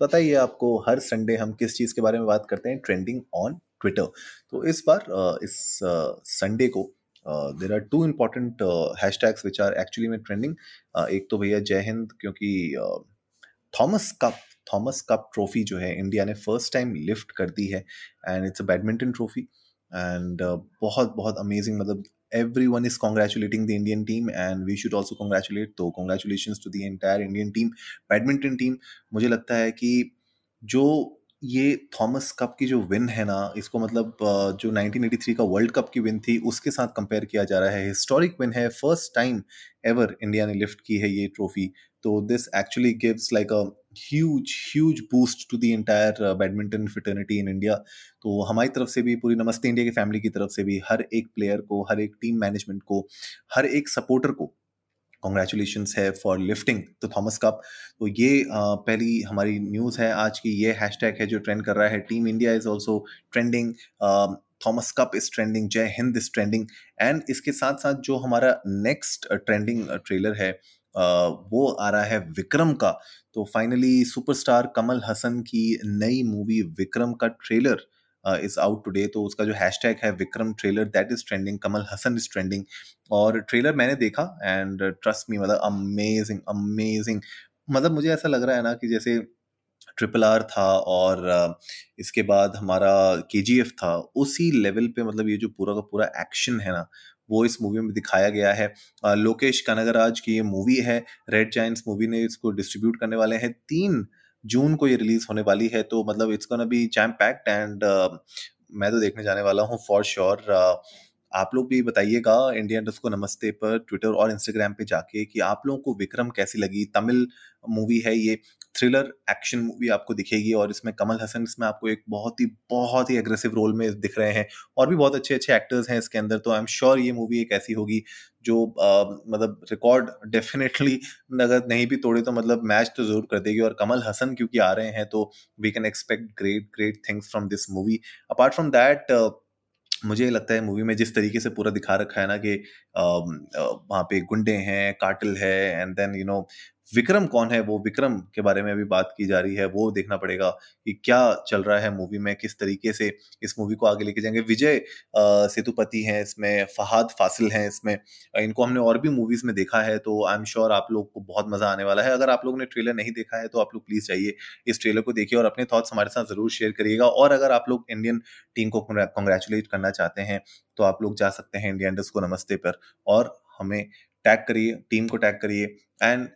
पता ही है आपको हर संडे हम किस चीज़ के बारे में बात करते हैं? Trending on Twitter. तो इस बार इस संडे को there are two important hashtags which are actually में ट्रेंडिंग एक तो भैया जय हिंद क्योंकि Thomas Cup Thomas Cup trophy जो है इंडिया ने फ़र्स्ट टाइम लिफ्ट कर दी है। And it's a badminton trophy and बहुत बहुत अमेजिंग मतलब everyone is congratulating the Indian team and we should also congratulate तो congratulations to the entire Indian team badminton team मुझे लगता है कि जो ये थॉमस कप की जो विन है ना, इसको मतलब जो 1983 का वर्ल्ड कप की विन थी, उसके साथ कंपेयर किया जा रहा है। हिस्टोरिक विन है फ़र्स्ट टाइम एवर इंडिया ने लिफ्ट की है ये ट्रॉफी तो this actually gives like a huge huge boost to the entire badminton fraternity in India तो हमारी तरफ़ से भी, पूरी नमस्ते इंडिया की फैमिली की तरफ़ से भी, हर एक प्लेयर को, हर एक टीम मैनेजमेंट को, हर एक सपोर्टर को कॉन्ग्रेचुलेशन है for lifting the Thomas Cup तो ये पहली हमारी न्यूज़ है आज की, ये हैशटैग है जो ट्रेंड कर रहा है। Team India is also trending Thomas Cup is trending Jai Hind is trending and इसके साथ साथ जो हमारा नेक्स्ट ट्रेंडिंग ट्रेलर है वो आ रहा है विक्रम का। तो फाइनली सुपरस्टार कमल हसन की नई मूवी विक्रम का ट्रेलर इज़ आउट टुडे तो उसका जो हैशटैग है Vikram trailer that is trending Kamal Haasan is trending और ट्रेलर मैंने देखा एंड ट्रस्ट मी मतलब अमेजिंग अमेजिंग मतलब मुझे ऐसा लग रहा है ना कि जैसे ट्रिपल आर था और इसके बाद हमारा के था, उसी लेवल पे मतलब ये जो पूरा का पूरा एक्शन है ना वो इस मूवी में दिखाया गया है। लोकेश कनगराज की ये मूवी है रेड चाइंस मूवी ने इसको डिस्ट्रीब्यूट करने वाले हैं। तीन जून को ये रिलीज़ होने वाली है तो मतलब it's gonna be jam packed and मैं तो देखने जाने वाला हूँ फॉर श्योर आप लोग भी बताइएगा इंडियन को नमस्ते पर ट्विटर और इंस्टाग्राम पे जाके कि आप लोगों को विक्रम कैसी लगी? तमिल मूवी है ये थ्रिलर एक्शन मूवी आपको दिखेगी और इसमें कमल हसन इसमें आपको एक बहुत ही बहुत ही एग्रेसिव रोल में दिख रहे हैं और भी बहुत अच्छे अच्छे एक्टर्स हैं इसके अंदर। तो आई एम श्योर ये मूवी एक ऐसी होगी जो आ, मतलब रिकॉर्ड डेफिनेटली अगर नहीं भी तोड़े तो मतलब मैच तो ज़रूर कर देगी। और कमल हसन क्योंकि आ रहे हैं तो we can expect great great things from this movie apart from that मुझे लगता है मूवी में जिस तरीके से पूरा दिखा रखा है ना कि वहाँ पे गुंडे हैं काटिल है and then you know Vikram कौन है? वो विक्रम के बारे में अभी बात की जा रही है। वो देखना पड़ेगा कि क्या चल रहा है मूवी में, किस तरीके से इस मूवी को आगे लेके जाएँगे। विजय सेतुपति हैं इसमें, फहाद फासिल हैं इसमें। इनको हमने और भी मूवीज़ में देखा है तो आई एम श्योर आप लोग को बहुत मज़ा आने वाला है। अगर आप लोगों ने ट्रेलर नहीं देखा है तो आप लोग प्लीज़ जाइए इस ट्रेलर को देखिए और अपने थॉट्स हमारे साथ ज़रूर शेयर करिएगा। और अगर आप लोग इंडियन टीम को कॉन्ग्रेचुलेट करना चाहते हैं तो आप लोग जा सकते हैं इंडिया को नमस्ते पर। और हमें टैग करिए टीम को टैग करिए। And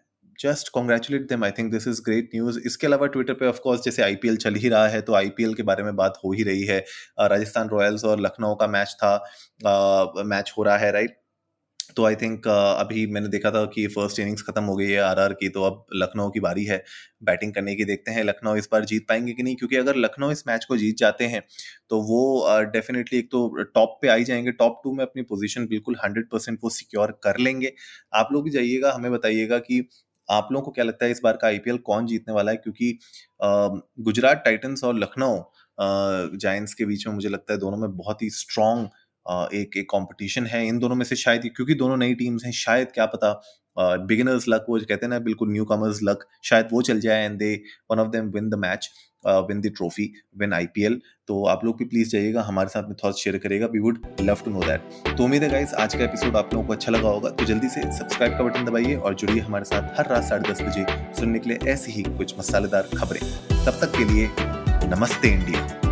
just congratulate them I think this is great news इसके अलावा ट्विटर पे ऑफकोर्स जैसे आईपीएल चल ही रहा है तो आईपीएल के बारे में बात हो ही रही है। राजस्थान रॉयल्स और लखनऊ का मैच था। मैच हो रहा है राइट तो आई थिंक अभी मैंने देखा था कि फ़र्स्ट इनिंग्स खत्म हो गई है आरआर की तो अब लखनऊ की बारी है बैटिंग करने की। देखते हैं लखनऊ इस बार जीत पाएँगे कि नहीं, क्योंकि अगर लखनऊ इस मैच को जीत जाते हैं तो वो डेफिनेटली एक तो टॉप पे आई जाएँगे। टॉप टू में अपनी पोजीशन बिल्कुल हंड्रेड परसेंट वो सिक्योर कर लेंगे। आप लोग भी जाइएगा, हमें बताइएगा कि आप लोगों को क्या लगता है इस बार का आईपीएल कौन जीतने वाला है? क्योंकि गुजरात टाइटन्स और लखनऊ जायंट्स के बीच में मुझे लगता है दोनों में बहुत ही स्ट्रॉन्ग एक एक कंपटीशन है। इन दोनों में से शायद, क्योंकि दोनों नई टीम्स हैं, शायद क्या पता बिगिनर्स लक वो कहते हैं ना, बिल्कुल न्यू कमर्स लक शायद वो चल जाए and they one of them win the match win the trophy win IPL तो आप लोग भी प्लीज़ जाइएगा, हमारे साथ में थॉट्स शेयर करेगा we would love to know that तो उम्मीद है गाइस आज का एपिसोड आप लोगों को अच्छा लगा होगा तो जल्दी से सब्सक्राइब का बटन दबाइए और जुड़िए हमारे साथ हर रात साढ़े दस बजे सुनने के लिए ऐसी ही कुछ मसालेदार खबरें। तब तक के लिए नमस्ते इंडिया।